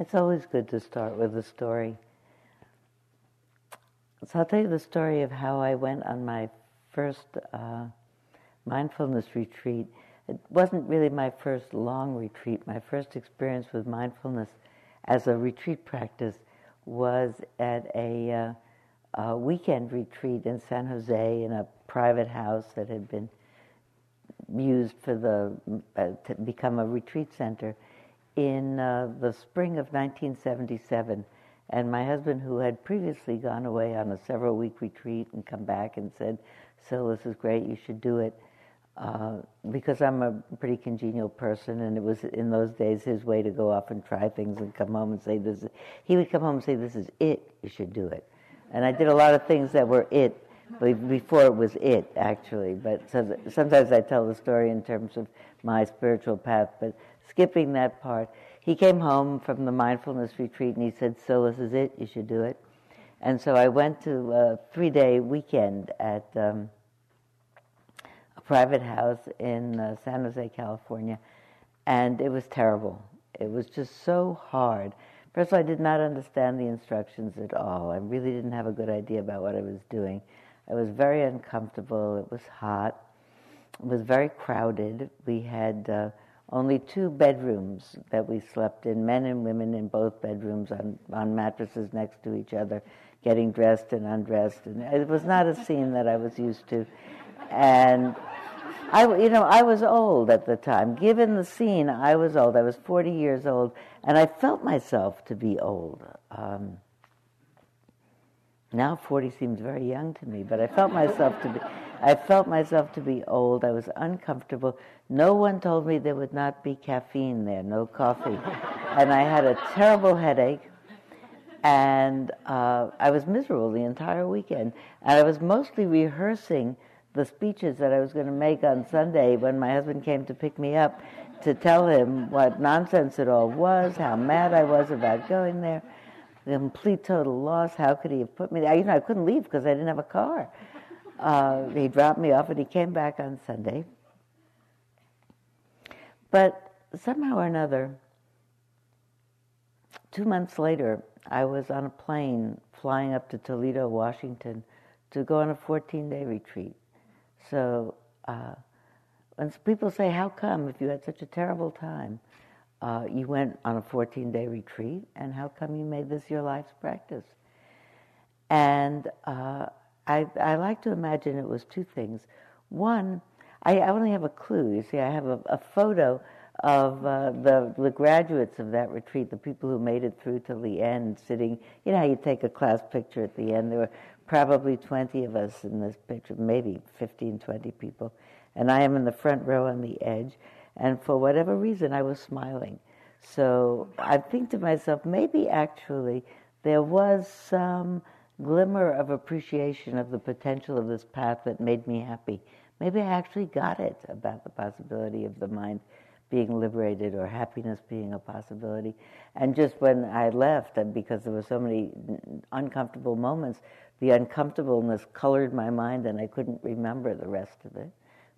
It's always good to start with a story. So I'll tell you the story of how I went on my first uh, mindfulness retreat. It wasn't really my first long retreat. My first experience with mindfulness as a retreat practice was at a, uh, a weekend retreat in San Jose in a private house that had been used for the uh, to become a retreat center in uh, the spring of 1977. And my husband, who had previously gone away on a several week retreat and come back and said, So, this is great, you should do it. Uh, because I'm a pretty congenial person, and it was in those days his way to go off and try things and come home and say, This is, he would come home and say, This is it, you should do it. And I did a lot of things that were it before it was it, actually. But so sometimes I tell the story in terms of my spiritual path, but skipping that part, he came home from the mindfulness retreat and he said, So this is it, you should do it. And so I went to a three day weekend at um, a private house in uh, San Jose, California, and it was terrible. It was just so hard. First of all, I did not understand the instructions at all. I really didn't have a good idea about what I was doing. I was very uncomfortable. It was hot. It was very crowded. We had uh, only two bedrooms that we slept in, men and women in both bedrooms on, on mattresses next to each other, getting dressed and undressed. And it was not a scene that I was used to. And I, you know, I was old at the time. Given the scene, I was old. I was 40 years old, and I felt myself to be old. Um, now 40 seems very young to me, but I felt myself to be I felt myself to be old. I was uncomfortable. No one told me there would not be caffeine there, no coffee. and I had a terrible headache. And uh, I was miserable the entire weekend. And I was mostly rehearsing the speeches that I was going to make on Sunday when my husband came to pick me up to tell him what nonsense it all was, how mad I was about going there the complete total loss. How could he have put me there? You know, I couldn't leave because I didn't have a car. Uh, he dropped me off and he came back on Sunday. But somehow or another, two months later, I was on a plane flying up to Toledo, Washington, to go on a 14 day retreat. So uh, when people say, How come if you had such a terrible time? Uh, you went on a 14 day retreat, and how come you made this your life's practice? And uh, I, I, like to imagine it was two things. One, I, I only have a clue. You see, I have a, a photo of uh, the, the graduates of that retreat, the people who made it through till the end, sitting. You know how you take a class picture at the end? There were probably 20 of us in this picture, maybe 15, 20 people. And I am in the front row on the edge. And for whatever reason, I was smiling. So I think to myself, maybe actually there was some glimmer of appreciation of the potential of this path that made me happy. Maybe I actually got it about the possibility of the mind being liberated or happiness being a possibility. And just when I left, because there were so many uncomfortable moments, the uncomfortableness colored my mind and I couldn't remember the rest of it.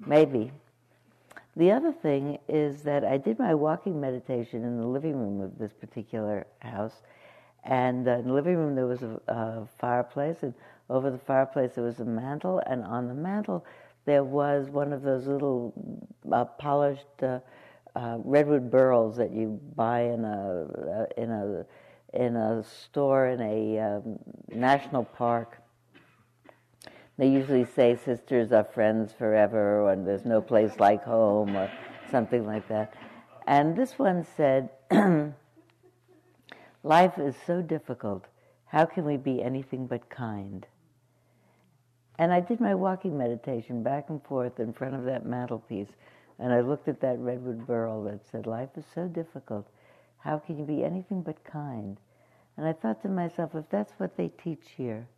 Maybe. The other thing is that I did my walking meditation in the living room of this particular house. And uh, in the living room, there was a, a, fireplace, and over the fireplace, there was a mantle, and on the mantle, there was one of those little uh, polished uh, uh redwood burls that you buy in a uh, in a in a store in a um, national park. They usually say sisters are friends forever, and there's no place like home, or something like that. And this one said, Life is so difficult. How can we be anything but kind? And I did my walking meditation back and forth in front of that mantelpiece, and I looked at that redwood burl that said, Life is so difficult. How can you be anything but kind? And I thought to myself, if that's what they teach here,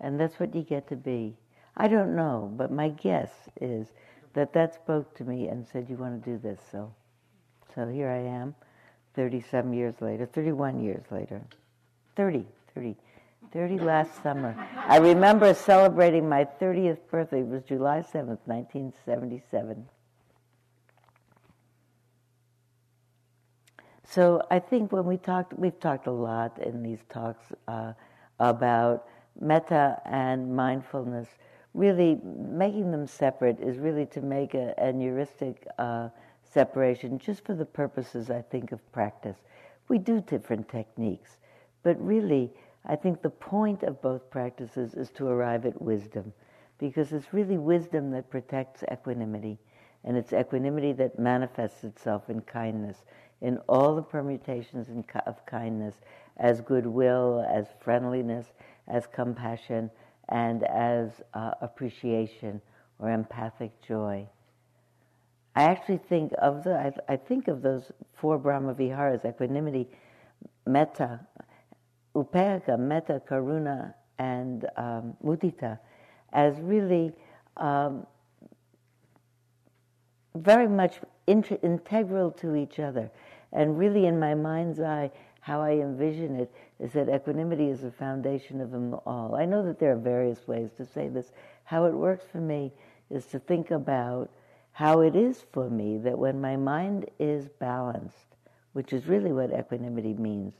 and that's what you get to be, I don't know, but my guess is that that spoke to me and said, "You want to do this." So, so here I am, 30 years later, 31 years later, 30, 30, 30 last summer. I remember celebrating my 30th birthday. It was July 7th, 1977. so I think when we talked, we've talked a lot in these talks uh, about metta and mindfulness. Really, making them separate is really to make a, an heuristic uh, separation just for the purposes, I think, of practice. We do different techniques, but really, I think the point of both practices is to arrive at wisdom, because it's really wisdom that protects equanimity, and it's equanimity that manifests itself in kindness, in all the permutations of kindness, as goodwill, as friendliness, as compassion, and as uh, appreciation or empathic joy. I actually think of the I, I think of those four Brahma Viharas: equanimity, metta, upekkha, metta, karuna, and um, mudita, as really um, very much inter- integral to each other. And really, in my mind's eye, how I envision it is that equanimity is the foundation of them all. I know that there are various ways to say this. How it works for me is to think about how it is for me that when my mind is balanced, which is really what equanimity means,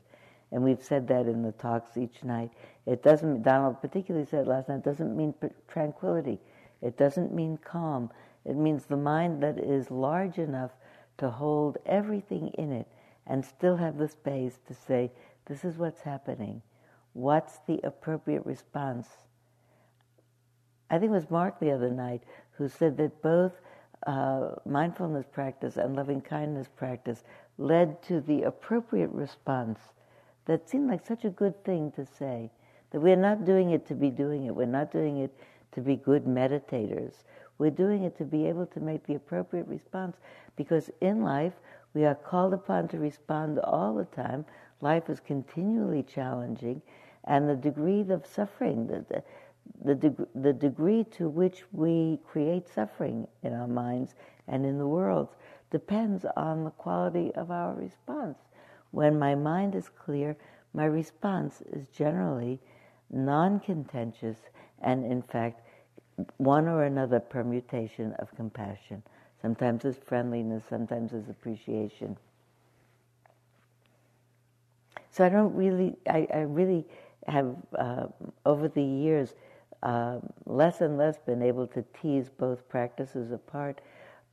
and we've said that in the talks each night, it doesn't, Donald particularly said last night, it doesn't mean tranquility. It doesn't mean calm. It means the mind that is large enough to hold everything in it and still have the space to say, this is what's happening. What's the appropriate response? I think it was Mark the other night who said that both uh, mindfulness practice and loving kindness practice led to the appropriate response that seemed like such a good thing to say. That we're not doing it to be doing it. We're not doing it to be good meditators. We're doing it to be able to make the appropriate response because in life we are called upon to respond all the time. Life is continually challenging, and the degree of suffering, the, the, the, deg- the degree to which we create suffering in our minds and in the world depends on the quality of our response. When my mind is clear, my response is generally non contentious and, in fact, one or another permutation of compassion. Sometimes as friendliness, sometimes as appreciation. So I don't really, I, I really have, uh, over the years, uh, less and less been able to tease both practices apart,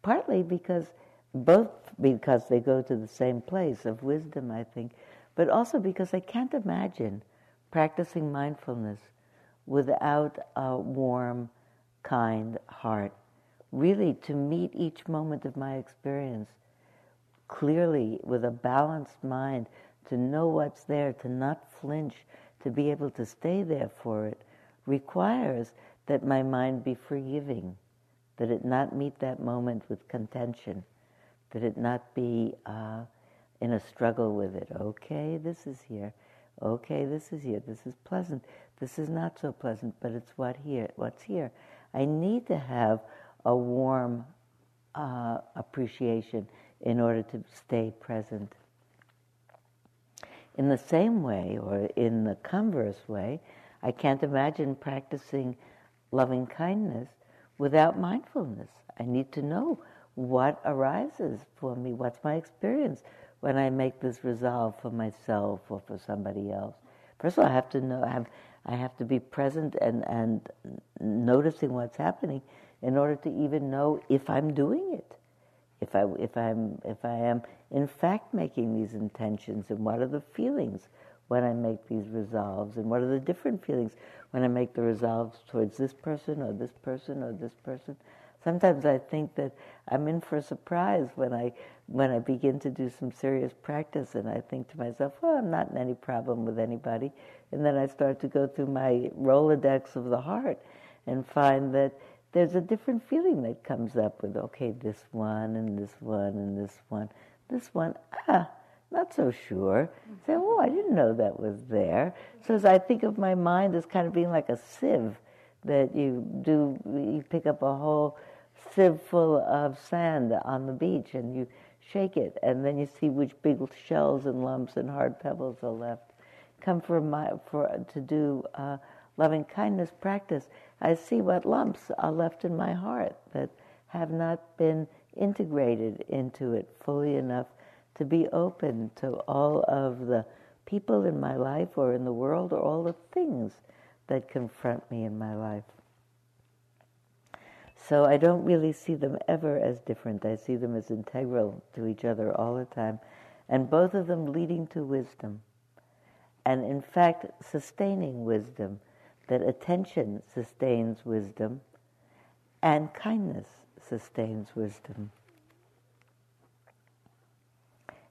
partly because both because they go to the same place of wisdom, I think, but also because I can't imagine practicing mindfulness without a warm, kind heart. Really, to meet each moment of my experience clearly with a balanced mind, to know what's there, to not flinch, to be able to stay there for it requires that my mind be forgiving, that it not meet that moment with contention, that it not be uh, in a struggle with it. Okay, this is here. Okay, this is here. This is pleasant. This is not so pleasant, but it's what here. What's here? I need to have a warm uh, appreciation in order to stay present. In the same way, or in the converse way, I can't imagine practicing loving kindness without mindfulness. I need to know what arises for me, what's my experience when I make this resolve for myself or for somebody else. First of all, I have to know, I have, I have to be present and, and noticing what's happening in order to even know if I'm doing it. If I, if, I'm, if I am in fact making these intentions and what are the feelings when I make these resolves and what are the different feelings when I make the resolves towards this person or this person or this person. Sometimes I think that I'm in for a surprise when I when I begin to do some serious practice and I think to myself, well, I'm not in any problem with anybody. And then I start to go through my Rolodex of the heart and find that there's a different feeling that comes up with, okay, this one and this one and this one. This one, ah, not so sure. Say, oh, I didn't know that was there. So as I think of my mind as kind of being like a sieve that you do, you pick up a whole sieve full of sand on the beach and you shake it, and then you see which big shells and lumps and hard pebbles are left. Come for my for to do uh, loving kindness practice. I see what lumps are left in my heart that have not been integrated into it fully enough to be open to all of the people in my life or in the world or all the things that confront me in my life. So I don't really see them ever as different. I see them as integral to each other all the time, and both of them leading to wisdom. And in fact, sustaining wisdom, that attention sustains wisdom, and kindness sustains wisdom.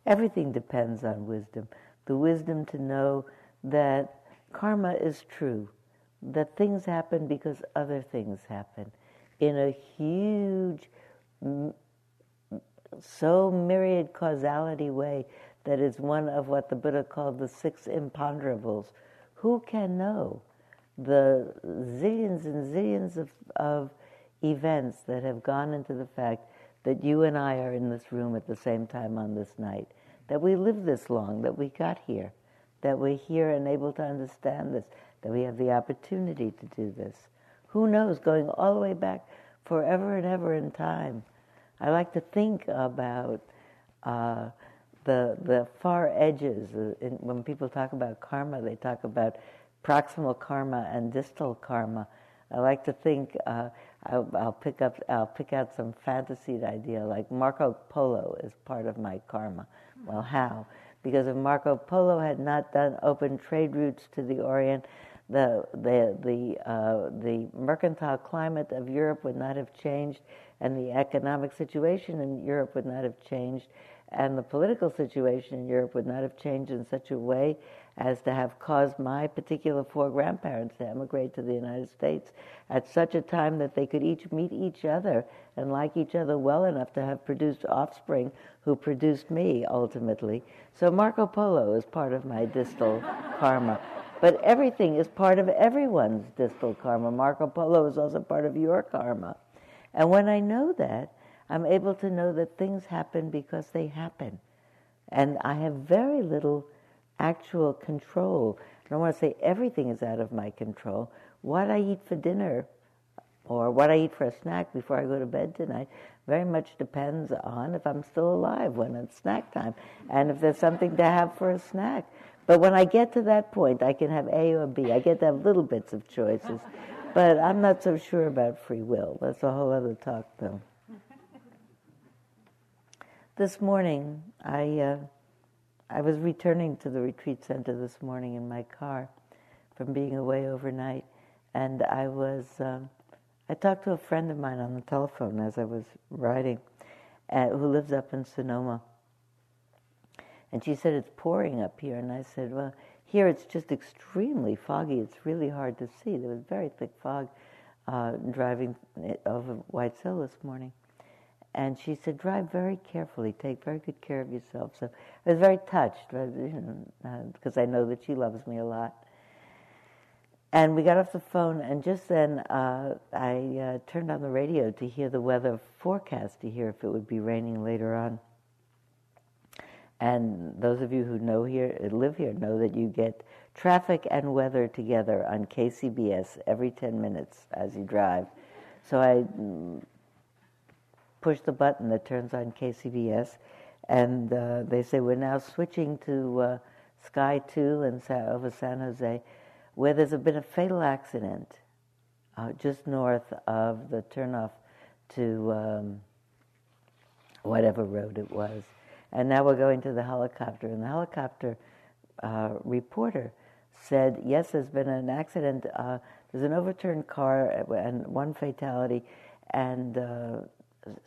Everything depends on wisdom. The wisdom to know that karma is true, that things happen because other things happen in a huge, so myriad causality way that is one of what the Buddha called the six imponderables. Who can know the zillions and zillions of, of events that have gone into the fact that you and I are in this room at the same time on this night, that we live this long, that we got here, that we're here and able to understand this, that we have the opportunity to do this. Who knows, going all the way back forever and ever in time. I like to think about uh, the the far edges. Uh, in, when people talk about karma, they talk about proximal karma and distal karma. I like to think. Uh, I'll, I'll, pick up. I'll pick out some fantasied idea like Marco Polo is part of my karma. Well, how? Because if Marco Polo had not done open trade routes to the Orient, the the the uh, the mercantile climate of Europe would not have changed, and the economic situation in Europe would not have changed, and the political situation in Europe would not have changed in such a way as to have caused my particular four grandparents to emigrate to the United States at such a time that they could each meet each other and like each other well enough to have produced offspring who produced me ultimately. So Marco Polo is part of my distal karma. But everything is part of everyone's distal karma. Marco Polo is also part of your karma. And when I know that, I'm able to know that things happen because they happen. And I have very little actual control. I don't want to say everything is out of my control. What I eat for dinner or what I eat for a snack before I go to bed tonight very much depends on if I'm still alive when it's snack time and if there's something to have for a snack. But when I get to that point, I can have A or B. I get to have little bits of choices. But I'm not so sure about free will. That's a whole other talk, though. This morning, I uh, I was returning to the retreat center this morning in my car from being away overnight, and I was um, I talked to a friend of mine on the telephone as I was riding, uh, who lives up in Sonoma, and she said it's pouring up here, and I said, well, here it's just extremely foggy. It's really hard to see. There was very thick fog uh, driving over White Hill this morning. And she said, drive very carefully, take very good care of yourself. So I was very touched, because uh, I know that she loves me a lot. And we got off the phone, and just then uh, I uh, turned on the radio to hear the weather forecast, to hear if it would be raining later on. And those of you who know here, live here, know that you get traffic and weather together on KCBS every 10 minutes as you drive. So I push the button that turns on KCBS, and uh, they say we're now switching to uh, Sky 2 and over San Jose, where there's been a fatal accident uh, just north of the turnoff to um, whatever road it was. And now we're going to the helicopter, and the helicopter uh, reporter said, yes, there's been an accident. Uh, there's an overturned car and one fatality, and uh,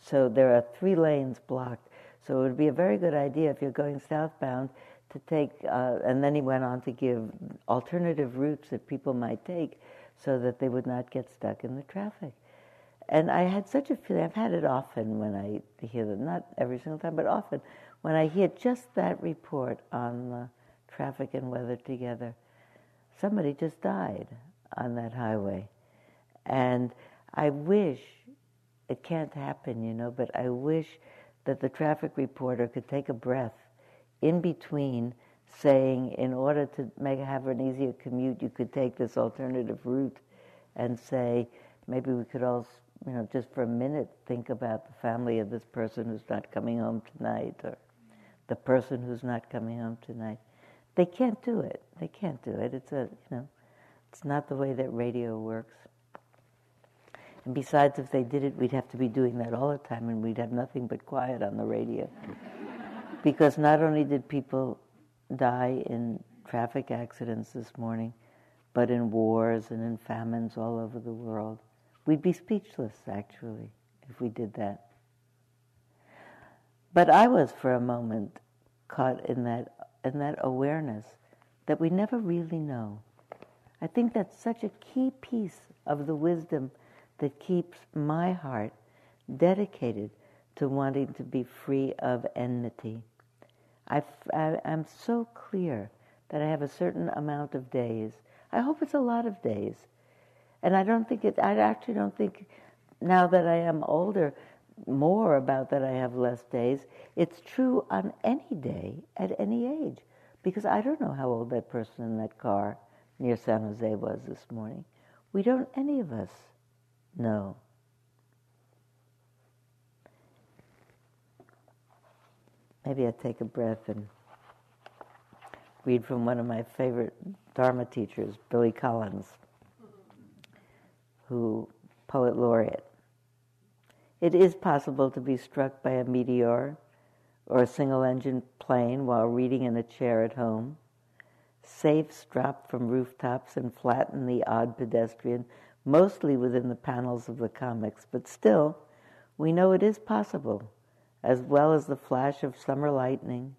so there are three lanes blocked. So it would be a very good idea if you're going southbound to take, uh, and then he went on to give alternative routes that people might take so that they would not get stuck in the traffic. And I had such a feeling, I've had it often when I hear that, not every single time, but often when I hear just that report on the traffic and weather together. Somebody just died on that highway. And I wish it can't happen, you know, but I wish that the traffic reporter could take a breath in between saying, in order to make have an easier commute, you could take this alternative route, and say, maybe we could all, you know, just for a minute think about the family of this person who's not coming home tonight, or the person who's not coming home tonight. They can't do it. They can't do it. It's a, you know, it's not the way that radio works. And besides, if they did it, we'd have to be doing that all the time and we'd have nothing but quiet on the radio. because not only did people die in traffic accidents this morning, but in wars and in famines all over the world. We'd be speechless, actually, if we did that. But I was, for a moment, caught in that, in that awareness that we never really know. I think that's such a key piece of the wisdom that keeps my heart dedicated to wanting to be free of enmity. I, am so clear that I have a certain amount of days. I hope it's a lot of days. And I don't think it, I actually don't think now that I am older more about that I have less days. It's true on any day at any age because I don't know how old that person in that car near San Jose was this morning. We don't, any of us, know. Maybe I'll take a breath and read from one of my favorite Dharma teachers, Billy Collins, who poet laureate. It is possible to be struck by a meteor or a single engine plane while reading in a chair at home. Safes drop from rooftops and flatten the odd pedestrian, mostly within the panels of the comics, but still, we know it is possible as well as the flash of summer lightning,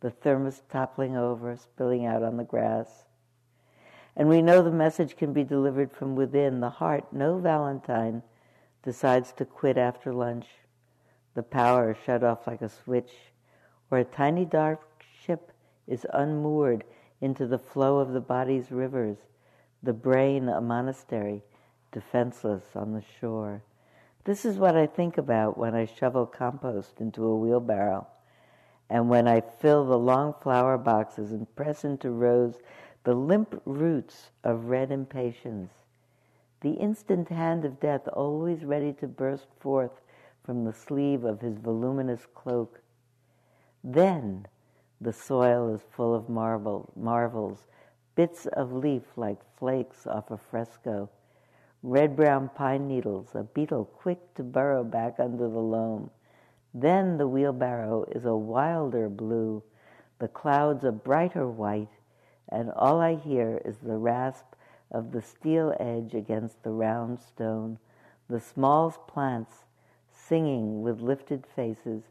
the thermos toppling over, spilling out on the grass. And we know the message can be delivered from within the heart. No Valentine decides to quit after lunch. The power is shut off like a switch, or a tiny dark ship is unmoored into the flow of the body's rivers, the brain a monastery, defenseless on the shore. This is what I think about when I shovel compost into a wheelbarrow and when I fill the long flower boxes and press into rows the limp roots of red impatiens. The instant hand of death always ready to burst forth from the sleeve of his voluminous cloak. Then the soil is full of marble, marvels, bits of leaf like flakes off a fresco, red brown pine needles, a beetle quick to burrow back under the loam. Then the wheelbarrow is a wilder blue, the clouds a brighter white, and all I hear is the rasp of the steel edge against the round stone, the small plants singing with lifted faces,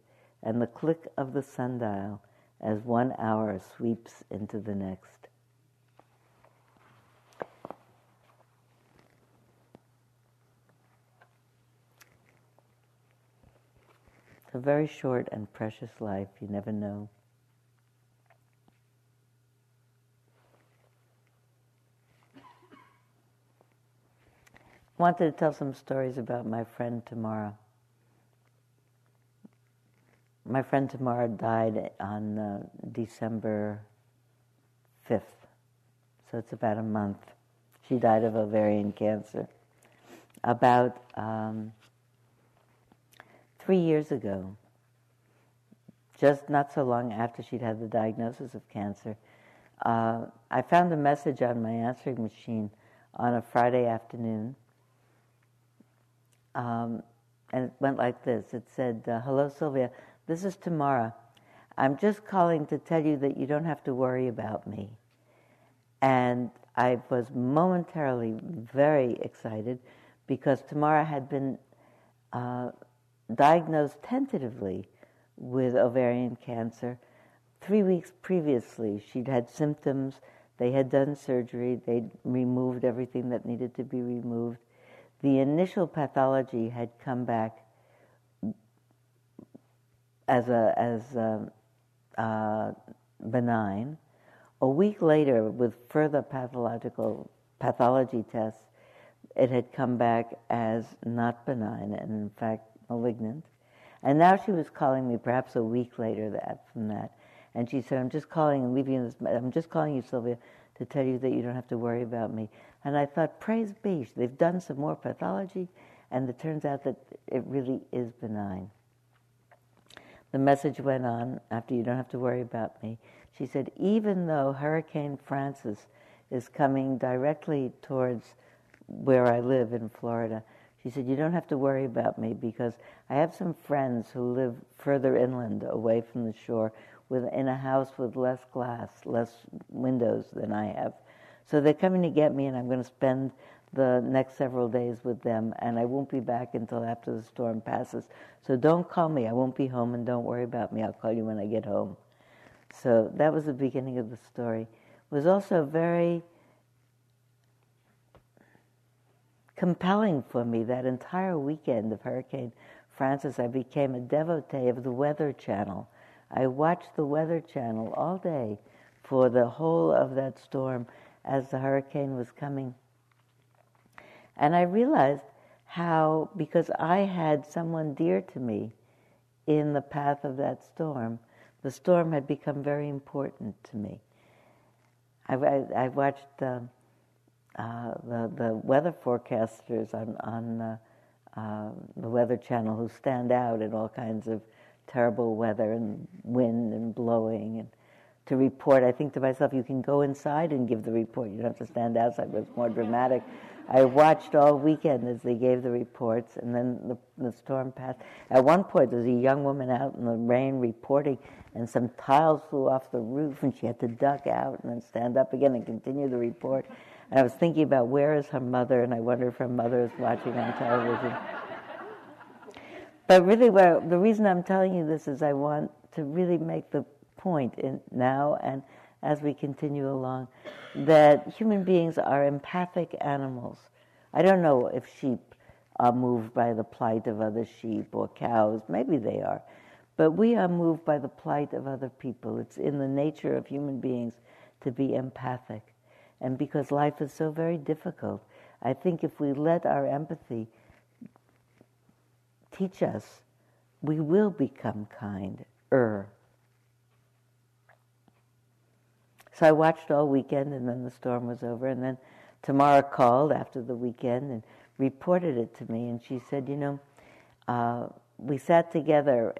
and the click of the sundial as one hour sweeps into the next. A very short and precious life. You never know. Wanted to tell some stories about my friend Tamara. My friend Tamara died on uh, December 5th, so it's about a month. She died of ovarian cancer. About um, three years ago, just not so long after she'd had the diagnosis of cancer, uh, I found a message on my answering machine on a Friday afternoon. Um, and it went like this It said, uh, Hello, Sylvia. This is Tamara. I'm just calling to tell you that you don't have to worry about me. And I was momentarily very excited because Tamara had been uh, diagnosed tentatively with ovarian cancer. Three weeks previously, she'd had symptoms. They had done surgery. They'd removed everything that needed to be removed. The initial pathology had come back as a as a, uh, benign. A week later, with further pathological pathology tests, it had come back as not benign, and in fact malignant. And now she was calling me perhaps a week later that from that. And she said, I'm just calling and leaving this, I'm just calling you, Sylvia, to tell you that you don't have to worry about me. And I thought, praise be, they've done some more pathology, and it turns out that it really is benign. the message went on after you don't have to worry about me. She said, even though Hurricane Frances is coming directly towards where I live in Florida, she said, you don't have to worry about me because I have some friends who live further inland away from the shore with, in a house with less glass, less windows than I have. So they're coming to get me, and I'm going to spend the next several days with them, and I won't be back until after the storm passes. So don't call me. I won't be home, and don't worry about me. I'll call you when I get home. So that was the beginning of the story. It was also very compelling for me that entire weekend of Hurricane Frances. I became a devotee of the Weather Channel. I watched the Weather Channel all day for the whole of that storm as the hurricane was coming. And I realized how, because I had someone dear to me in the path of that storm, the storm had become very important to me. I, I, I watched um, uh, the, the weather forecasters on, on uh, uh, the Weather Channel who stand out in all kinds of terrible weather and wind and blowing and to report. I think to myself, you can go inside and give the report. You don't have to stand outside, but it's more dramatic. I watched all weekend as they gave the reports, and then the, the storm passed. At one point, there was a young woman out in the rain reporting, and some tiles flew off the roof, and she had to duck out and then stand up again and continue the report. And I was thinking about where is her mother, and I wonder if her mother is watching on television. but really, the reason I'm telling you this is I want to really make the point in now and as we continue along that human beings are empathic animals. I don't know if sheep are moved by the plight of other sheep or cows, maybe they are, but we are moved by the plight of other people. It's in the nature of human beings to be empathic. And because life is so very difficult, I think if we let our empathy teach us, we will become kinder. So I watched all weekend, and then the storm was over. And then Tamara called after the weekend and reported it to me. And she said, You know, uh, we sat together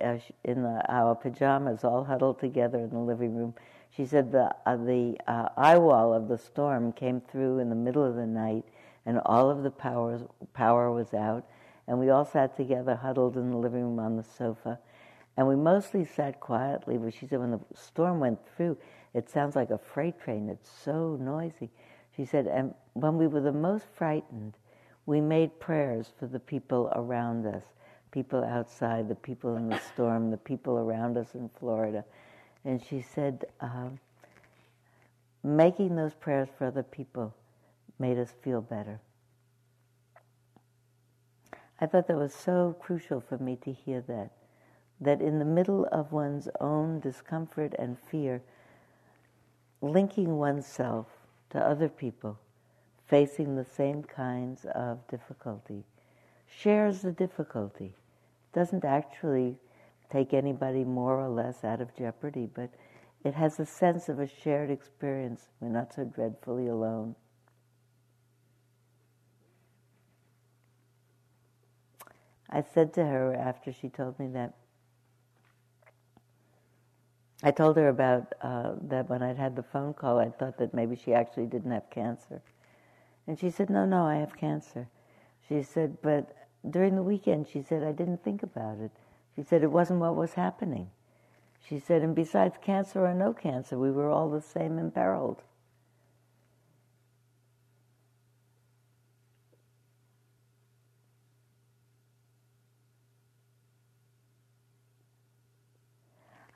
in the, our pajamas, all huddled together in the living room. She said the, uh, the uh, eye wall of the storm came through in the middle of the night, and all of the power, power was out. And we all sat together, huddled in the living room on the sofa. And we mostly sat quietly, but she said when the storm went through, it sounds like a freight train. It's so noisy. She said, and when we were the most frightened, we made prayers for the people around us, people outside, the people in the storm, the people around us in Florida. And she said, uh, making those prayers for other people made us feel better. I thought that was so crucial for me to hear that. That in the middle of one's own discomfort and fear, linking oneself to other people facing the same kinds of difficulty shares the difficulty doesn't actually take anybody more or less out of jeopardy but it has a sense of a shared experience we're not so dreadfully alone i said to her after she told me that I told her about uh, that when I'd had the phone call, I thought that maybe she actually didn't have cancer. And she said, No, no, I have cancer. She said, But during the weekend, she said, I didn't think about it. She said, It wasn't what was happening. She said, And besides cancer or no cancer, we were all the same imperiled.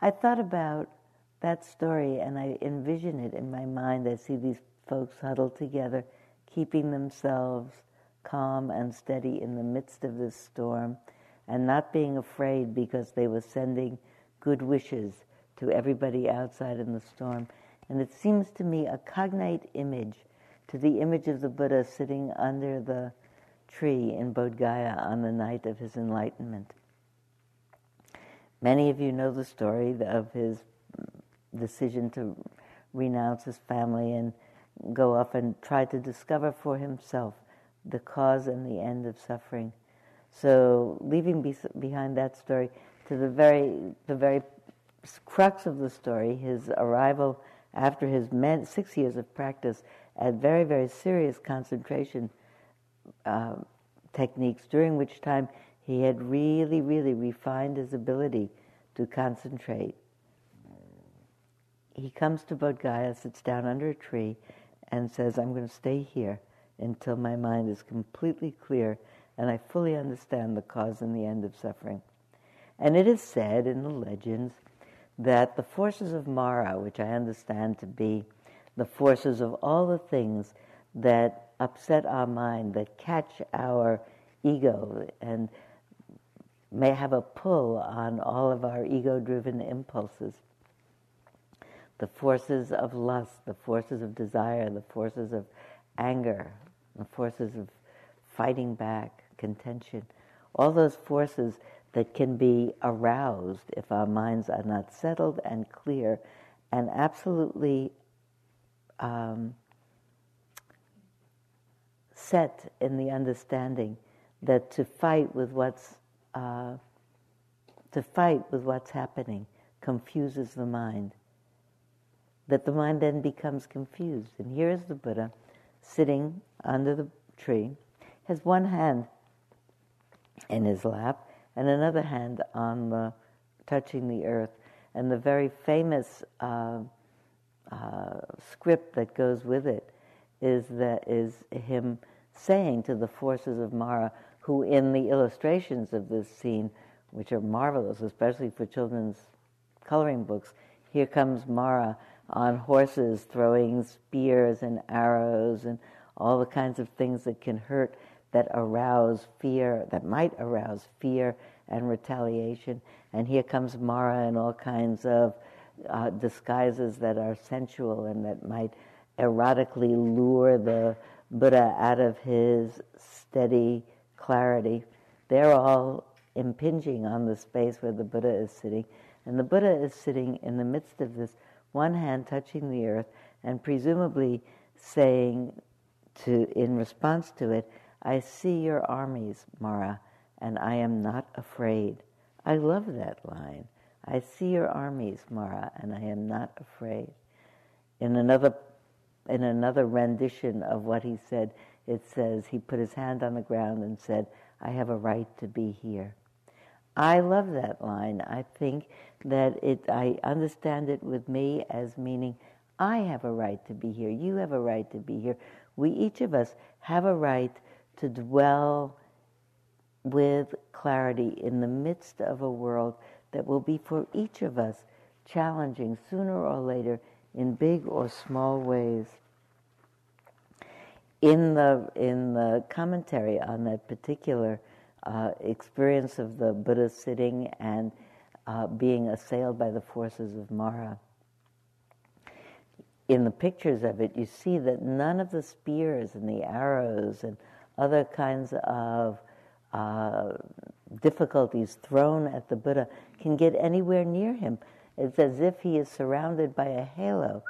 I thought about that story and I envision it in my mind. I see these folks huddled together, keeping themselves calm and steady in the midst of this storm and not being afraid because they were sending good wishes to everybody outside in the storm. And it seems to me a cognate image to the image of the Buddha sitting under the tree in Bodh Gaya on the night of his enlightenment. Many of you know the story of his decision to renounce his family and go off and try to discover for himself the cause and the end of suffering. So, leaving be- behind that story, to the very, the very crux of the story, his arrival after his six years of practice at very, very serious concentration uh, techniques, during which time he had really, really refined his ability to concentrate. He comes to Bodh Gaya, sits down under a tree, and says, I'm going to stay here until my mind is completely clear and I fully understand the cause and the end of suffering. And it is said in the legends that the forces of Mara, which I understand to be the forces of all the things that upset our mind, that catch our ego, and may have a pull on all of our ego driven impulses. The forces of lust, the forces of desire, the forces of anger, the forces of fighting back, contention, all those forces that can be aroused if our minds are not settled and clear and absolutely um, set in the understanding that to fight with what's uh, to fight with what's happening confuses the mind. That the mind then becomes confused. And here is the Buddha sitting under the tree, has one hand in his lap and another hand on the touching the earth. And the very famous uh, uh, script that goes with it is that is him saying to the forces of Mara, who in the illustrations of this scene, which are marvelous, especially for children's coloring books, here comes Mara on horses throwing spears and arrows and all the kinds of things that can hurt, that arouse fear, that might arouse fear and retaliation. And here comes Mara in all kinds of uh, disguises that are sensual and that might erotically lure the Buddha out of his steady clarity. They're all impinging on the space where the Buddha is sitting. And the Buddha is sitting in the midst of this, one hand touching the earth, and presumably saying to, in response to it, I see your armies, Mara, and I am not afraid. I love that line. I see your armies, Mara, and I am not afraid. In another, in another rendition of what he said, it says he put his hand on the ground and said, I have a right to be here. I love that line. I think that it, I understand it with me as meaning I have a right to be here. You have a right to be here. We, each of us, have a right to dwell with clarity in the midst of a world that will be for each of us challenging sooner or later in big or small ways. In the, in the commentary on that particular uh, experience of the Buddha sitting and uh, being assailed by the forces of Mara, in the pictures of it, you see that none of the spears and the arrows and other kinds of uh, difficulties thrown at the Buddha can get anywhere near him. It's as if he is surrounded by a halo.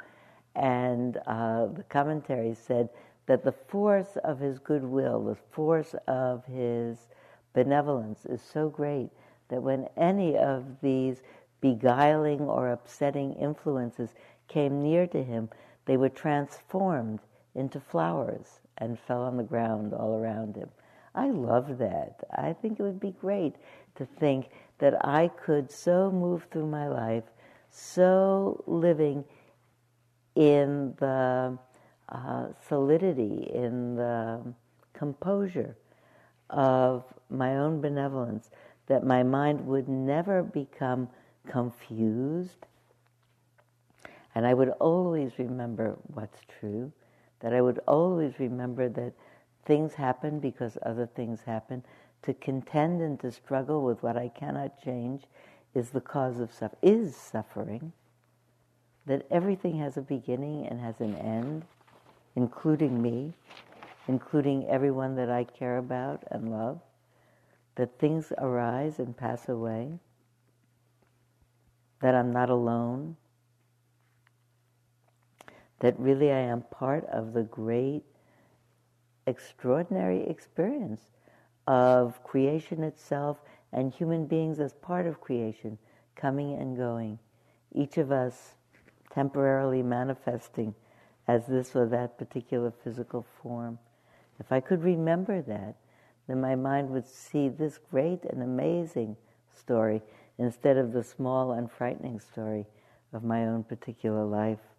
And uh, the commentary said that the force of his goodwill, the force of his benevolence is so great that when any of these beguiling or upsetting influences came near to him, they were transformed into flowers and fell on the ground all around him. I love that. I think it would be great to think that I could so move through my life, so living in the uh, solidity, in the composure of my own benevolence, that my mind would never become confused. And I would always remember what's true, that I would always remember that things happen because other things happen. To contend and to struggle with what I cannot change is the cause of suffering, is suffering. That everything has a beginning and has an end, including me, including everyone that I care about and love. That things arise and pass away. That I'm not alone. That really I am part of the great extraordinary experience of creation itself and human beings as part of creation, coming and going, each of us temporarily manifesting as this or that particular physical form. If I could remember that, then my mind would see this great and amazing story instead of the small and frightening story of my own particular life.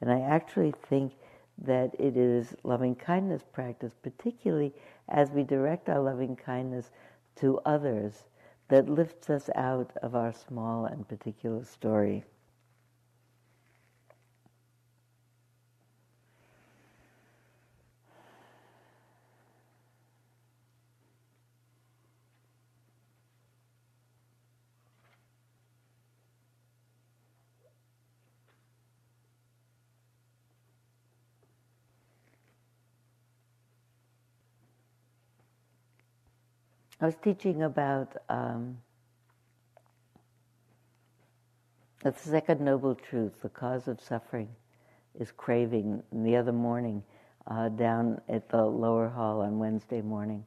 And I actually think that it is loving kindness practice, particularly as we direct our loving kindness to others, that lifts us out of our small and particular story. I was teaching about um, the second noble truth, the cause of suffering is craving. and the other morning, uh, down at the lower hall on Wednesday morning,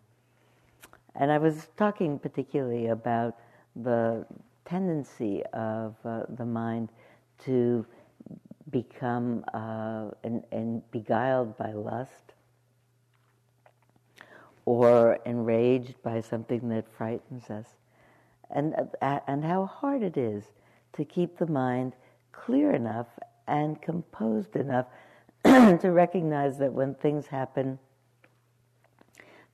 and I was talking particularly about the tendency of uh, the mind to become uh, and, and beguiled by lust or enraged by something that frightens us. And, uh, and how hard it is to keep the mind clear enough and composed enough to recognize that when things happen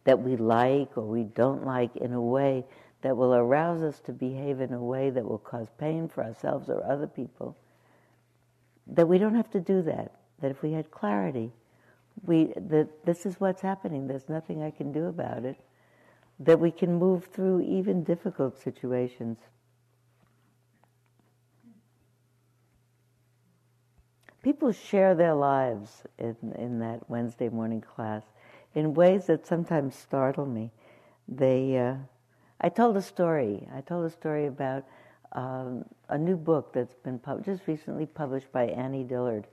that we like or we don't like in a way that will arouse us to behave in a way that will cause pain for ourselves or other people, that we don't have to do that. That if we had clarity, we, that this is what's happening, there's nothing I can do about it, that we can move through even difficult situations. People share their lives in, in that Wednesday morning class in ways that sometimes startle me. They, uh, I told a story. I told a story about um, a new book that's been pub- just recently published by Annie Dillard.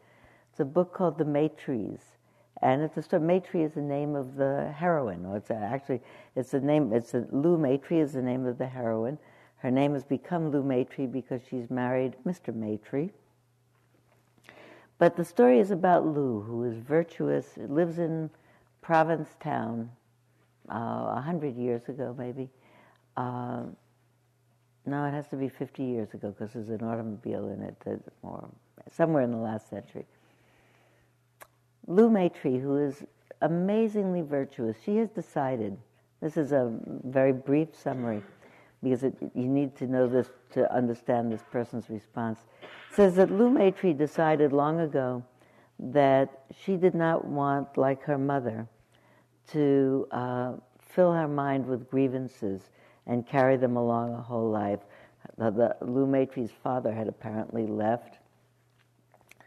It's a book called The Maytrees, and it's a story. Maytree is the name of the heroine, or it's actually it's the name. It's a, Lou Maytree is the name of the heroine. Her name has become Lou Maytree because she's married Mr. Maytree. But the story is about Lou, who is virtuous, lives in Provincetown uh, a uh, hundred years ago, maybe. Uh, no, it has to be 50 years ago because there's an automobile in it, or somewhere in the last century. Lou Maytree, who is amazingly virtuous, she has decided. This is a very brief summary because it, you need to know this to understand this person's response. says that Lou Maytree decided long ago that she did not want, like her mother, to uh, fill her mind with grievances and carry them along a whole life. The, the, Lou Maytree's father had apparently left,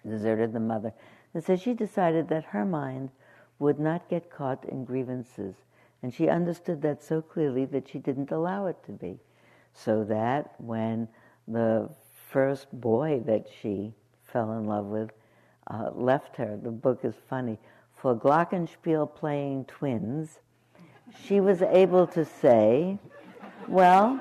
deserted the mother. And so she decided that her mind would not get caught in grievances. And she understood that so clearly that she didn't allow it to be. So that when the first boy that she fell in love with uh, left her, the book is funny, for Glockenspiel playing twins, she was able to say, Well,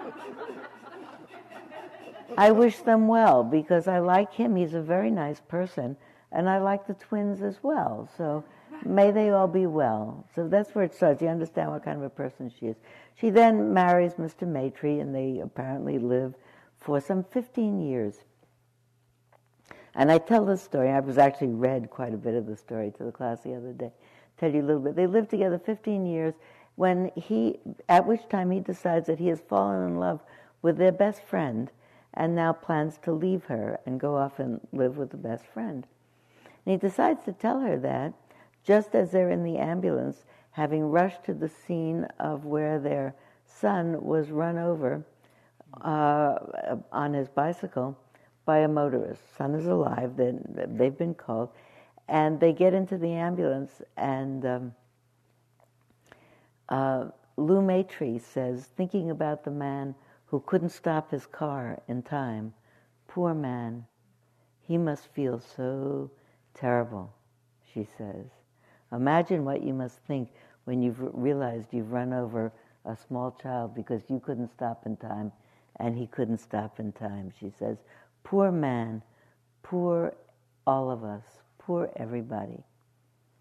I wish them well because I like him. He's a very nice person and I like the twins as well. So may they all be well. So that's where it starts. You understand what kind of a person she is. She then marries Mr. Maytree, and they apparently live for some 15 years. And I tell this story. I was actually read quite a bit of the story to the class the other day. Tell you a little bit. They lived together 15 years. When he, at which time he decides that he has fallen in love with their best friend, and now plans to leave her and go off and live with the best friend. And he decides to tell her that just as they're in the ambulance, having rushed to the scene of where their son was run over uh, on his bicycle by a motorist. Son is alive, they've been called, and they get into the ambulance, and um, uh, Lou Maytree says, thinking about the man who couldn't stop his car in time, poor man, he must feel so Terrible, she says. Imagine what you must think when you've realized you've run over a small child because you couldn't stop in time and he couldn't stop in time. She says, Poor man, poor all of us, poor everybody.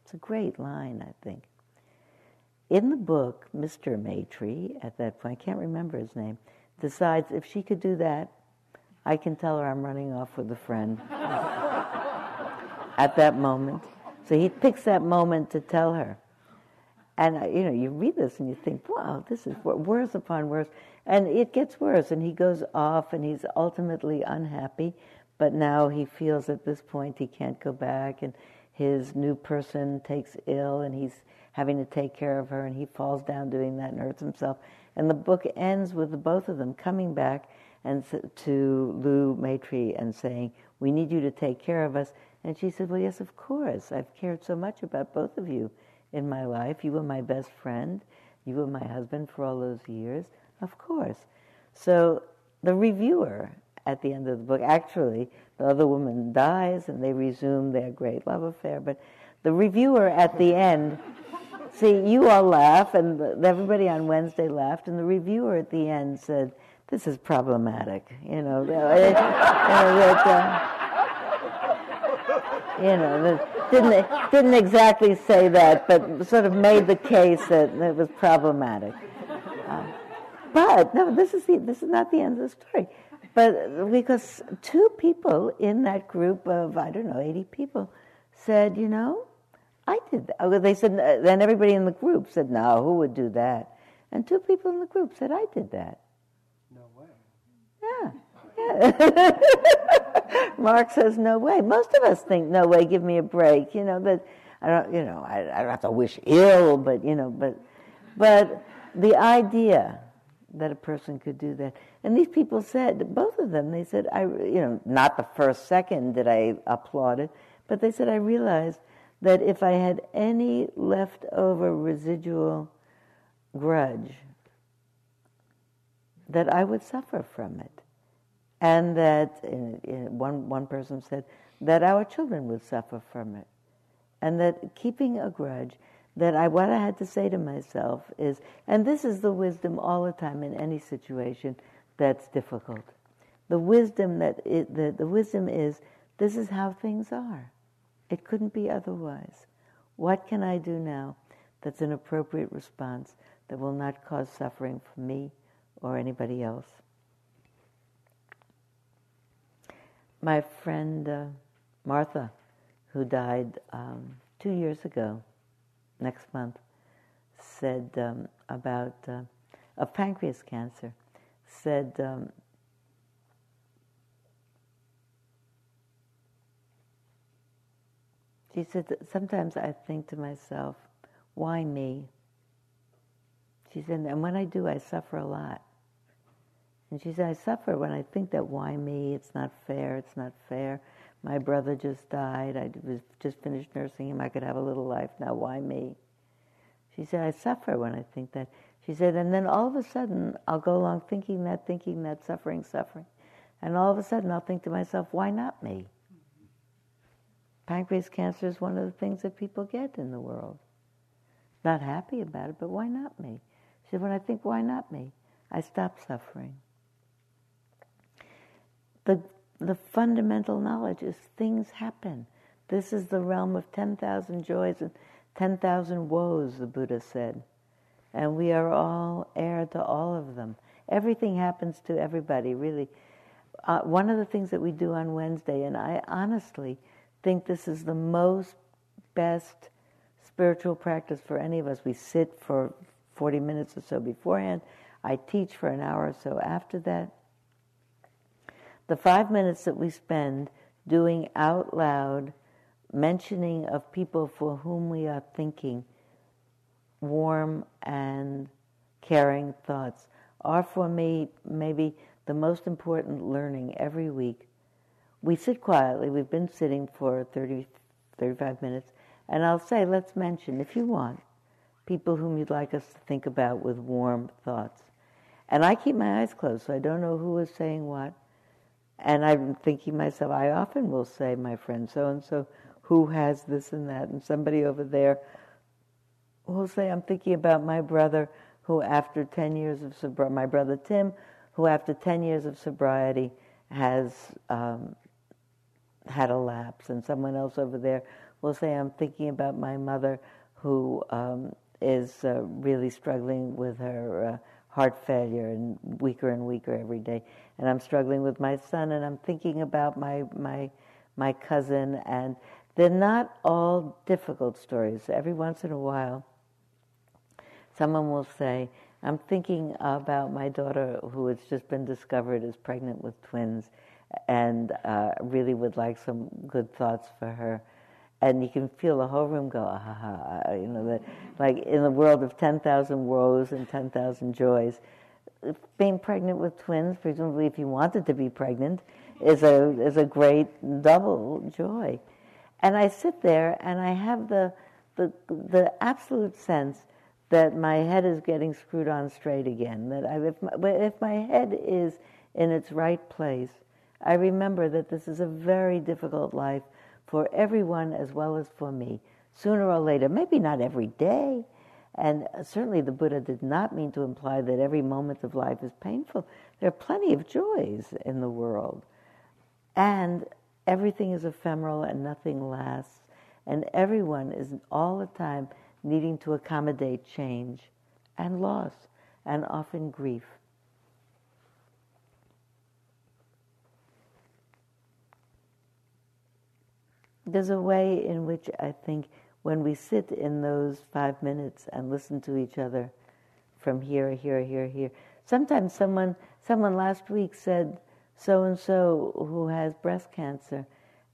It's a great line, I think. In the book, Mr. Maytree, at that point, I can't remember his name, decides if she could do that, I can tell her I'm running off with a friend at that moment. So he picks that moment to tell her. And, uh, you know, you read this and you think, wow, this is worse upon worse. And it gets worse, and he goes off, and he's ultimately unhappy. But now he feels at this point he can't go back, and his new person takes ill, and he's having to take care of her, and he falls down doing that and hurts himself. And the book ends with the both of them coming back and to Lou Maytree and saying, "We need you to take care of us." And she said, "Well, yes, of course. I've cared so much about both of you in my life. You were my best friend. You were my husband for all those years. Of course." So the reviewer at the end of the book, actually, the other woman dies, and they resume their great love affair. But the reviewer at the end See, you all laugh, and everybody on Wednesday laughed, and the reviewer at the end said, "This is problematic." You know, you that. Uh, you know, didn't didn't exactly say that, but sort of made the case that it was problematic. Uh, but no, this is the, this is not the end of the story. But because two people in that group of I don't know eighty people said, you know, I did that. Oh, they said, uh, then everybody in the group said, no, who would do that? And two people in the group said, I did that. No way. Yeah. yeah. Mark says, no way. Most of us think, no way, give me a break. You know, that I don't, you know, I, I don't have to wish ill, but, you know, but, but the idea that a person could do that. And these people said, both of them, they said, I, you know, not the first second that I applauded, but they said, I realized that if I had any leftover residual grudge, that I would suffer from it. And that in, in one, one person said that our children would suffer from it. And that keeping a grudge, that I, what I had to say to myself is, and this is the wisdom all the time in any situation that's difficult. The wisdom that it, the, the wisdom is, this is how things are. It couldn't be otherwise. What can I do now that's an appropriate response that will not cause suffering for me or anybody else? My friend uh, Martha, who died um, two years ago, next month, said um, about uh, pancreas cancer, said um, She said sometimes I think to myself, why me? She said, and when I do, I suffer a lot. And she said, I suffer when I think that why me? It's not fair. It's not fair. My brother just died. I was just finished nursing him. I could have a little life now. Why me? She said, I suffer when I think that. She said, and then all of a sudden, I'll go along thinking that, thinking that, suffering, suffering. And all of a sudden, I'll think to myself, why not me? Pancreas cancer is one of the things that people get in the world. Not happy about it, but why not me? She said, when I think, why not me? I stop suffering. The, the fundamental knowledge is things happen. This is the realm of 10,000 joys and 10,000 woes, the Buddha said. And we are all heir to all of them. Everything happens to everybody, really. Uh, one of the things that we do on Wednesday, and I honestly, think this is the most best spiritual practice for any of us. We sit for 40 minutes or so beforehand. I teach for an hour or so after that. The five minutes that we spend doing out loud, mentioning of people for whom we are thinking warm and caring thoughts are for me maybe the most important learning every week we sit quietly. We've been sitting for 30, 35 minutes, and I'll say, let's mention, if you want, people whom you'd like us to think about with warm thoughts. And I keep my eyes closed, so I don't know who is saying what. And I'm thinking myself, I often will say, my friend so and so, who has this and that, and somebody over there will say, I'm thinking about my brother who, after 10 years of sobriety, my brother Tim, who, after 10 years of sobriety, has um, had a lapse. And someone else over there will say, I'm thinking about my mother who um, is uh, really struggling with her uh, heart failure and weaker and weaker every day. And I'm struggling with my son, and I'm thinking about my, my, my cousin. And they're not all difficult stories. Every once in a while, someone will say, I'm thinking about my daughter who has just been discovered as pregnant with twins and uh, really would like some good thoughts for her. And you can feel the whole room go, ah, ha, ha, you know, like in the world of 10,000 woes and 10,000 joys, being pregnant with twins, presumably if you wanted to be pregnant, is a, is a great double joy. And I sit there and I have the, the, the absolute sense that my head is getting screwed on straight again. That I, if, my, if my head is in its right place, I remember that this is a very difficult life for everyone as well as for me. Sooner or later, maybe not every day, and uh, certainly the Buddha did not mean to imply that every moment of life is painful. There are plenty of joys in the world. And everything is ephemeral and nothing lasts. And everyone is all the time needing to accommodate change and loss and often grief. There's a way in which I think when we sit in those five minutes and listen to each other from here, here, here, here. Sometimes someone, someone last week said, so and so who has breast cancer,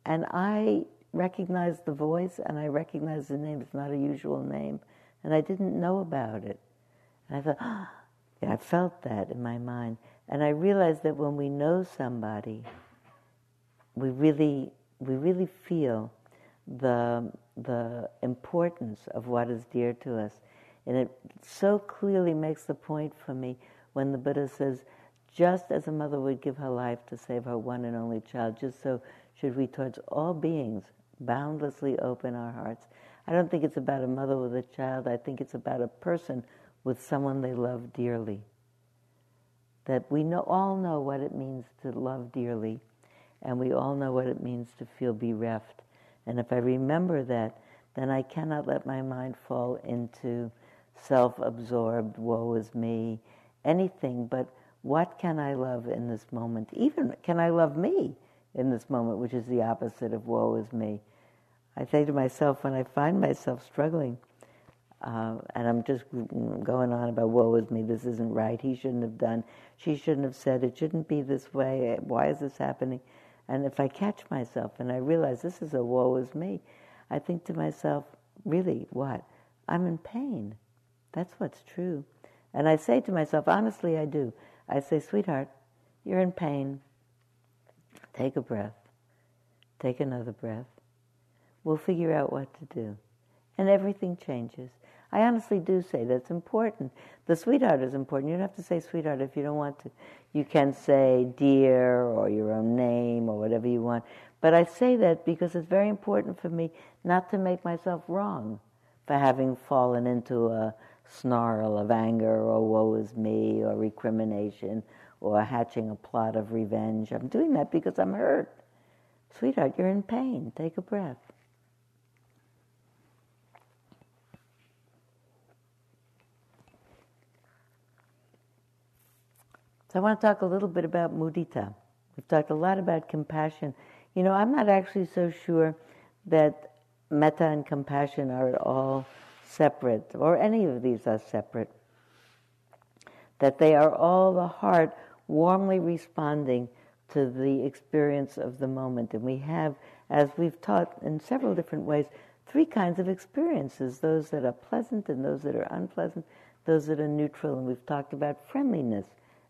and I recognized the voice and I recognized the name. It's not a usual name. And I didn't know about it. And I thought, oh, I felt that in my mind. And I realized that when we know somebody, we really, we really feel the, the importance of what is dear to us. And it so clearly makes the point for me when the Buddha says, just as a mother would give her life to save her one and only child, just so should we towards all beings boundlessly open our hearts. I don't think it's about a mother with a child. I think it's about a person with someone they love dearly. That we know, all know what it means to love dearly, and we all know what it means to feel bereft. And if I remember that, then I cannot let my mind fall into self absorbed, woe is me, anything but what can I love in this moment? Even can I love me? in this moment, which is the opposite of woe is me. I say to myself when I find myself struggling, uh, and I'm just going on about woe is me, this isn't right, he shouldn't have done, she shouldn't have said, it shouldn't be this way, why is this happening? And if I catch myself and I realize this is a woe is me, I think to myself, really, what? I'm in pain. That's what's true. And I say to myself, honestly, I do. I say, sweetheart, you're in pain. Take a breath. Take another breath. We'll figure out what to do. And everything changes. I honestly do say that's important. The sweetheart is important. You don't have to say sweetheart if you don't want to. You can say dear or your own name or whatever you want. But I say that because it's very important for me not to make myself wrong for having fallen into a snarl of anger or woe is me or recrimination or hatching a plot of revenge. I'm doing that because I'm hurt. Sweetheart, you're in pain. Take a breath. So I want to talk a little bit about mudita. We've talked a lot about compassion. You know, I'm not actually so sure that metta and compassion are at all separate, or any of these are separate. That they are all the heart warmly responding to the experience of the moment. And we have, as we've taught in several different ways, three kinds of experiences those that are pleasant and those that are unpleasant, those that are neutral. And we've talked about friendliness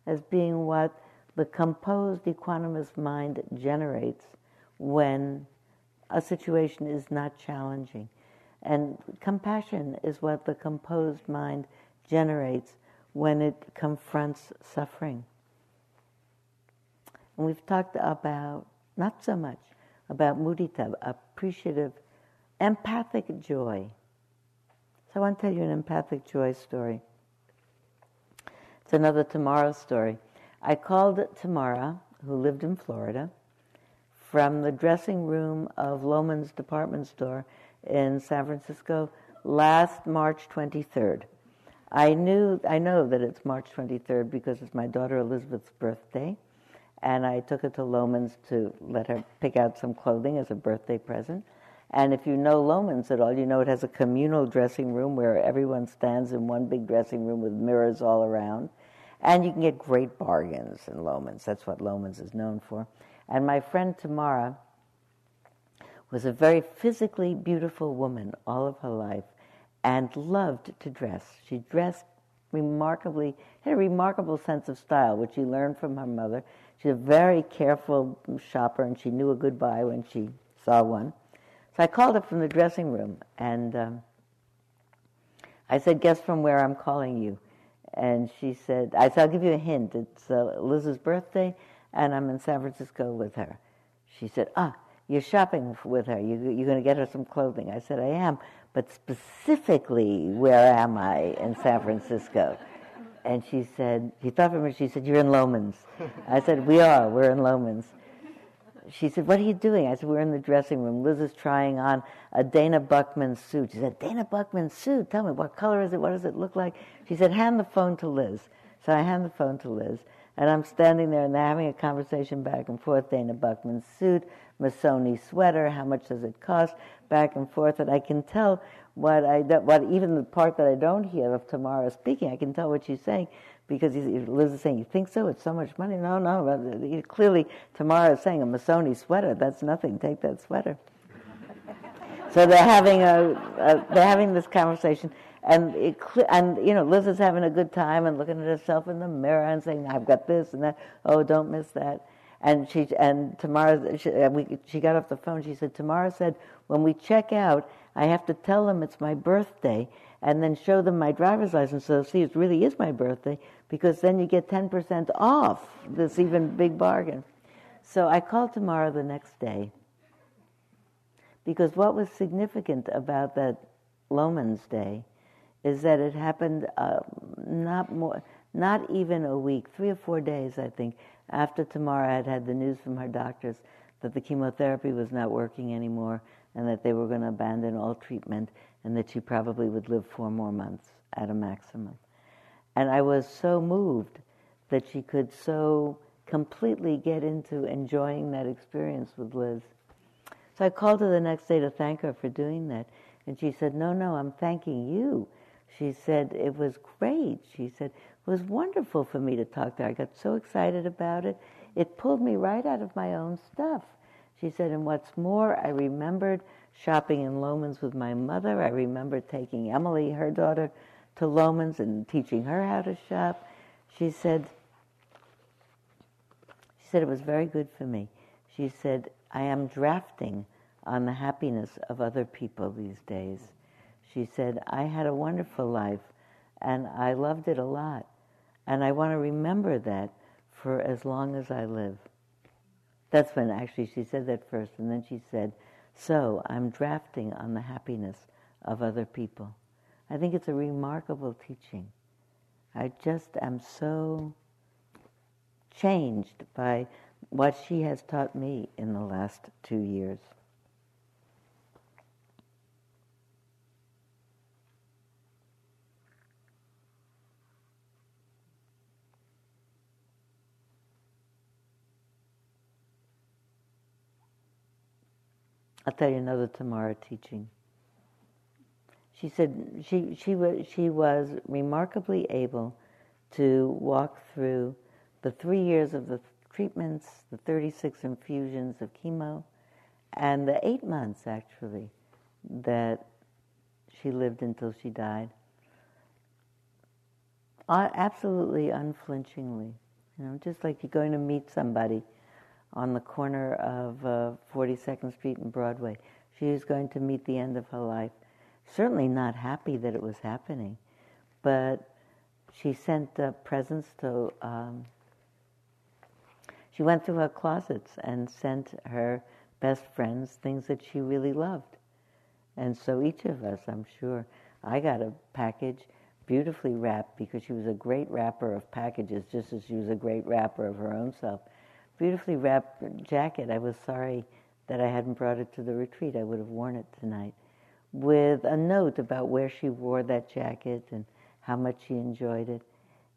as being what the composed, equanimous mind generates when a situation is not challenging. And compassion is what the composed mind generates when it confronts suffering. And we've talked about, not so much, about mudita, appreciative, empathic joy. So I want to tell you an empathic joy story. It's another Tamara story. I called Tamara, who lived in Florida, from the dressing room of Loehmann's department store in San Francisco last March 23rd. I knew I know that it's March 23rd because it's my daughter Elizabeth's birthday, and I took her to Loehmann's to let her pick out some clothing as a birthday present. And if you know Loehmann's at all, you know it has a communal dressing room where everyone stands in one big dressing room with mirrors all around. And you can get great bargains in Loehmann's. That's what Loehmann's is known for. And my friend Tamara was a very physically beautiful woman all of her life and loved to dress. She dressed remarkably, had a remarkable sense of style, which she learned from her mother. She's a very careful shopper, and she knew a good buy when she saw one. So I called her from the dressing room, and um, I said, "Guess from where I'm calling you?" And she said, "I said I'll give you a hint. It's uh, Liz's birthday, and I'm in San Francisco with her." She said, "Ah, you're shopping with her. You, you're going to get her some clothing." I said, "I am, but specifically, where am I in San Francisco?" And she said, she thought for a minute, she said, You're in Loehmann's. I said, We are, we're in Loehmann's. She said, What are you doing? I said, We're in the dressing room. Liz is trying on a Dana Buckman suit. She said, Dana Buckman suit? Tell me, what color is it? What does it look like? She said, Hand the phone to Liz. So I hand the phone to Liz. And I'm standing there and they're having a conversation back and forth. Dana Buckman suit, Missoni sweater, how much does it cost? Back and forth. And I can tell what I what even the part that I don't hear of Tamara speaking, I can tell what she's saying because Liz is saying, "You think so? It's so much money." No, no. Clearly, Tamara is saying a Missoni sweater. That's nothing. Take that sweater. so they're having a, a, they're having this conversation, and it, and you know Liz is having a good time and looking at herself in the mirror and saying, "I've got this and that. Oh, don't miss that." And she and Tamara, she, we, she got off the phone. She said, "Tamara said when we check out." I have to tell them it's my birthday and then show them my driver's license so see it really is my birthday because then you get 10% off this even big bargain. So I called Tamara the next day because what was significant about that Loehmann's Day is that it happened uh, not more, not even a week, three or four days, I think, after Tamara had had the news from her doctors that the chemotherapy was not working anymore and that they were going to abandon all treatment and that she probably would live four more months at a maximum. And I was so moved that she could so completely get into enjoying that experience with Liz. So I called her the next day to thank her for doing that. And she said, No, no, I'm thanking you. She said, It was great. She said, It was wonderful for me to talk to her. I got so excited about it. It pulled me right out of my own stuff. She said, and what's more, I remembered shopping in Loehmann's with my mother. I remember taking Emily, her daughter, to Loehmann's and teaching her how to shop. She said, she said it was very good for me. She said, I am drafting on the happiness of other people these days. She said, I had a wonderful life and I loved it a lot. And I want to remember that for as long as I live. That's when actually she said that first, and then she said, So I'm drafting on the happiness of other people. I think it's a remarkable teaching. I just am so changed by what she has taught me in the last two years. I'll tell you another Tamara teaching. She said she, she, was, she was remarkably able to walk through the three years of the treatments, the 36 infusions of chemo, and the eight months actually that she lived until she died. Absolutely unflinchingly. You know, just like you're going to meet somebody on the corner of uh, 42nd Street and Broadway. She was going to meet the end of her life. Certainly not happy that it was happening, but she sent uh, presents to. Um, she went through her closets and sent her best friends things that she really loved. And so each of us, I'm sure, I got a package beautifully wrapped because she was a great wrapper of packages, just as she was a great wrapper of her own self. Beautifully wrapped jacket. I was sorry that I hadn't brought it to the retreat. I would have worn it tonight. With a note about where she wore that jacket and how much she enjoyed it.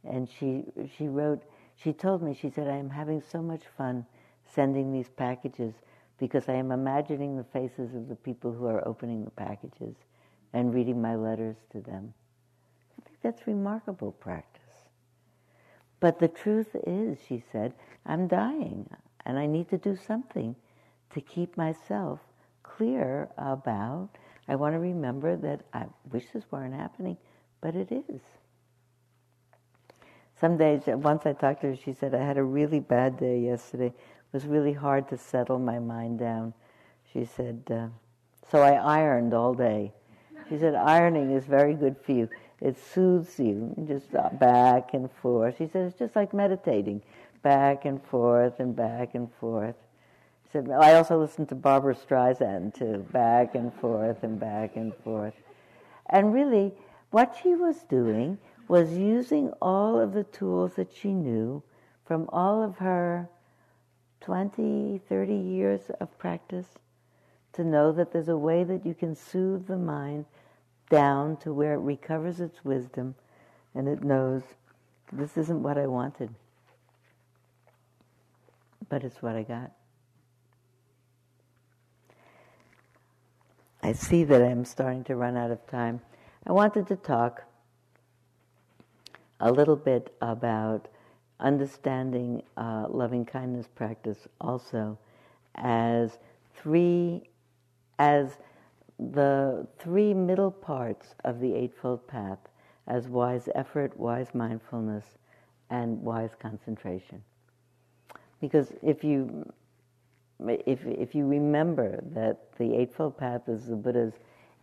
And she, she wrote, she told me, she said, I am having so much fun sending these packages because I am imagining the faces of the people who are opening the packages and reading my letters to them. I think that's remarkable practice. But the truth is, she said, I'm dying and I need to do something to keep myself clear about. I want to remember that I wish this weren't happening, but it is. Some days, once I talked to her, she said, I had a really bad day yesterday. It was really hard to settle my mind down. She said, uh, so I ironed all day. She said, ironing is very good for you. It soothes you, just uh, back and forth. She said, it's just like meditating, back and forth and back and forth. Said, I also listened to Barbra Streisand too, back and forth and back and forth. And really, what she was doing was using all of the tools that she knew from all of her 20, 30 years of practice to know that there's a way that you can soothe the mind down to where it recovers its wisdom and it knows this isn't what I wanted, but it's what I got. I see that I'm starting to run out of time. I wanted to talk a little bit about understanding uh, loving kindness practice also as three as the three middle parts of the Eightfold Path as wise effort, wise mindfulness, and wise concentration. Because if you if if you remember that the Eightfold Path is the Buddha's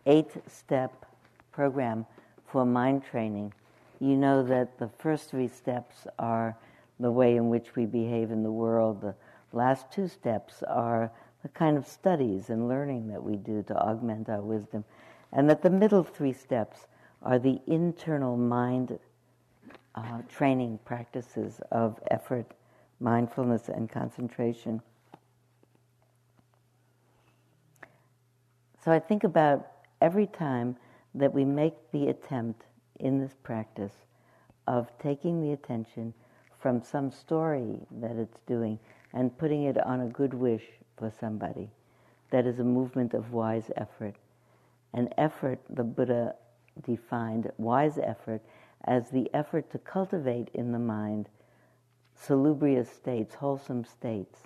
eight-step program for mind training, you know that the first three steps are the way in which we behave in the world. The last two steps are the kind of studies and learning that we do to augment our wisdom, and that the middle three steps are the internal mind uh, training practices of effort, mindfulness, and concentration. So I think about every time that we make the attempt in this practice of taking the attention from some story that it's doing and putting it on a good wish for somebody. That is a movement of wise effort. An effort, the Buddha defined wise effort as the effort to cultivate in the mind salubrious states, wholesome states,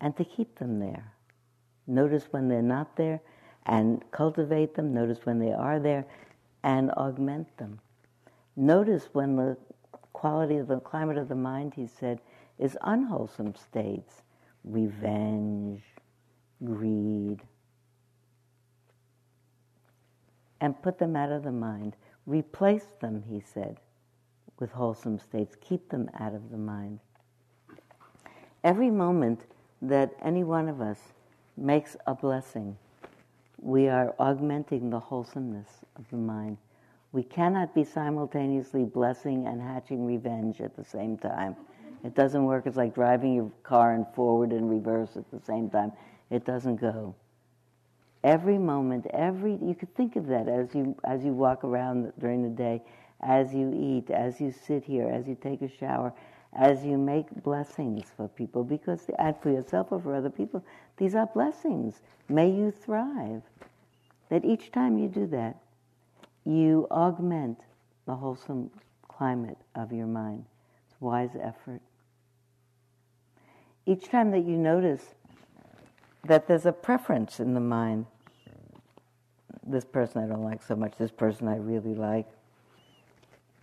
and to keep them there. Notice when they're not there and cultivate them. Notice when they are there and augment them. Notice when the quality of the climate of the mind, he said, is unwholesome states revenge, greed, and put them out of the mind. Replace them, he said, with wholesome states. Keep them out of the mind. Every moment that any one of us makes a blessing, we are augmenting the wholesomeness of the mind. We cannot be simultaneously blessing and hatching revenge at the same time. It doesn't work. It's like driving your car in forward and reverse at the same time. It doesn't go. Every moment, every you could think of that as you as you walk around during the day, as you eat, as you sit here, as you take a shower, as you make blessings for people, because and for yourself or for other people, these are blessings. May you thrive. That each time you do that, you augment the wholesome climate of your mind. It's wise effort each time that you notice that there's a preference in the mind, this person I don't like so much, this person I really like,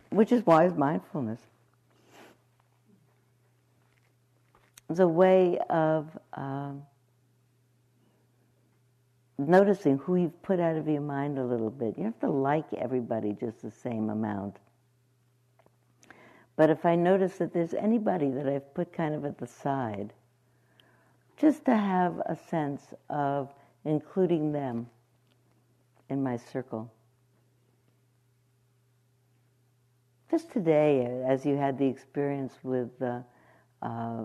which is wise mindfulness. It's a way of um, noticing who you've put out of your mind a little bit. You have to like everybody just the same amount. But if I notice that there's anybody that I've put kind of at the side, just to have a sense of including them in my circle. just today, as you had the experience with uh, uh,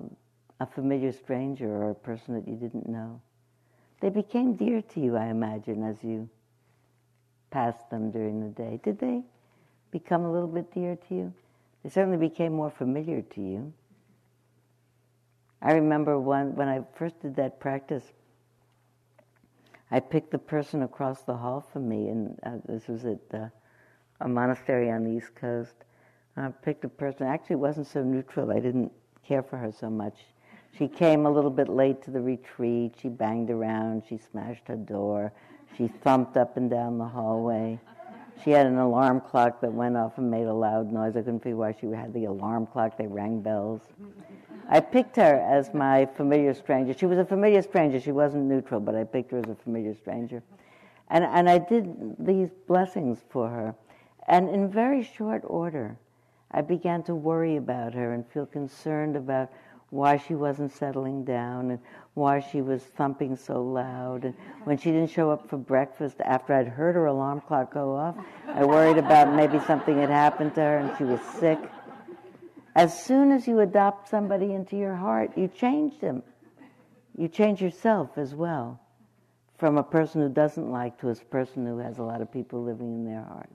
a familiar stranger or a person that you didn't know, they became dear to you, I imagine, as you passed them during the day. Did they become a little bit dear to you? They certainly became more familiar to you. I remember one, when I first did that practice, I picked the person across the hall from me, and uh, this was at uh, a monastery on the East Coast. I picked a person, actually wasn't so neutral, I didn't care for her so much. She came a little bit late to the retreat, she banged around, she smashed her door, she thumped up and down the hallway. She had an alarm clock that went off and made a loud noise. I couldn't figure why she had the alarm clock. They rang bells. I picked her as my familiar stranger. She was a familiar stranger. She wasn't neutral, but I picked her as a familiar stranger. And, and I did these blessings for her. And in very short order, I began to worry about her and feel concerned about why she wasn't settling down and why she was thumping so loud. And when she didn't show up for breakfast after I'd heard her alarm clock go off, I worried about maybe something had happened to her and she was sick. As soon as you adopt somebody into your heart, you change them. You change yourself as well from a person who doesn't like to a person who has a lot of people living in their heart.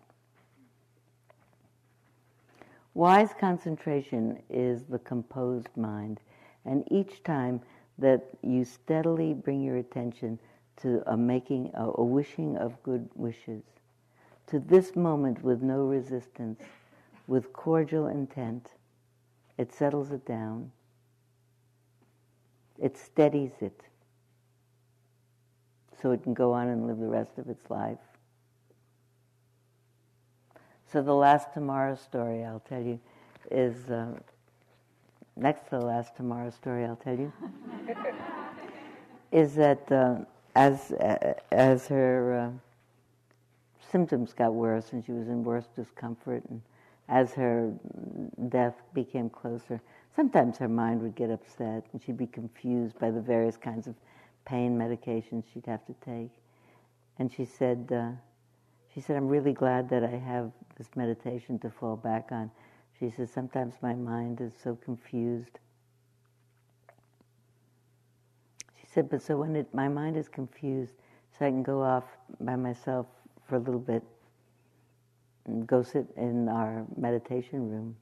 Wise concentration is the composed mind, and each time that you steadily bring your attention to a making, a, a wishing of good wishes, to this moment with no resistance, with cordial intent, it settles it down, it steadies it, so it can go on and live the rest of its life. So the last Tamara story I'll tell you is uh, next to the last Tamara story I'll tell you is that uh, as uh, as her uh, symptoms got worse and she was in worse discomfort and as her death became closer, sometimes her mind would get upset and she'd be confused by the various kinds of pain medications she'd have to take. And she said, uh, she said, I'm really glad that I have this meditation to fall back on. She says, sometimes my mind is so confused. She said, but so when it, my mind is confused, so I can go off by myself for a little bit and go sit in our meditation room.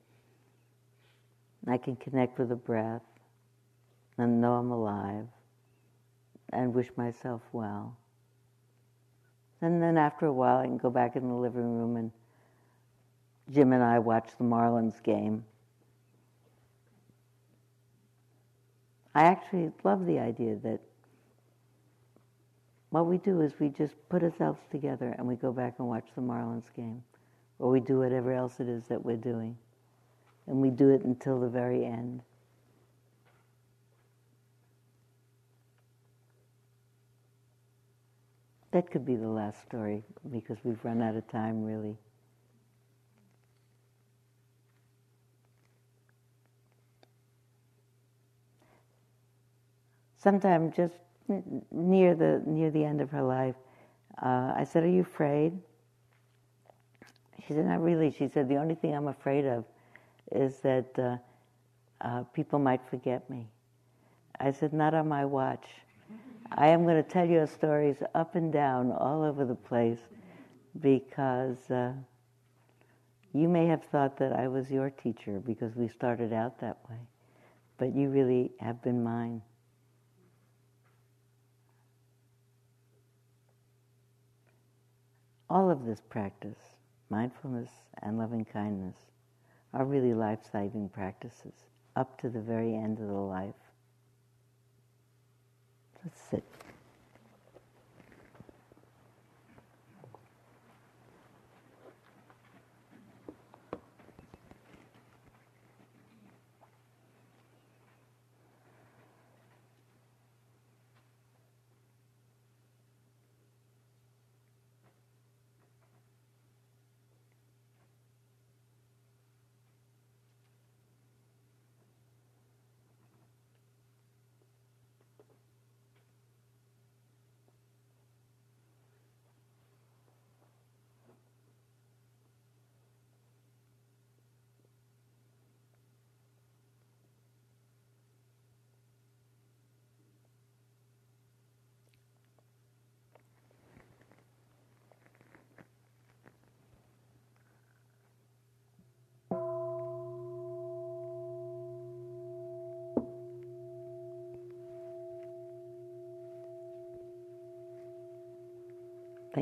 I can connect with the breath and know I'm alive and wish myself well. And then after a while, I can go back in the living room and Jim and I watch the Marlins game. I actually love the idea that what we do is we just put ourselves together and we go back and watch the Marlins game, or we do whatever else it is that we're doing, and we do it until the very end. That could be the last story because we've run out of time, really. Sometime just near the near the end of her life, uh, I said, "Are you afraid?" She said, "Not really." She said, "The only thing I'm afraid of is that uh, uh, people might forget me." I said, "Not on my watch. I am going to tell you stories up and down, all over the place, because." Uh, you may have thought that I was your teacher because we started out that way, but you really have been mine. All of this practice, mindfulness and loving kindness, are really life saving practices up to the very end of the life. Let's sit.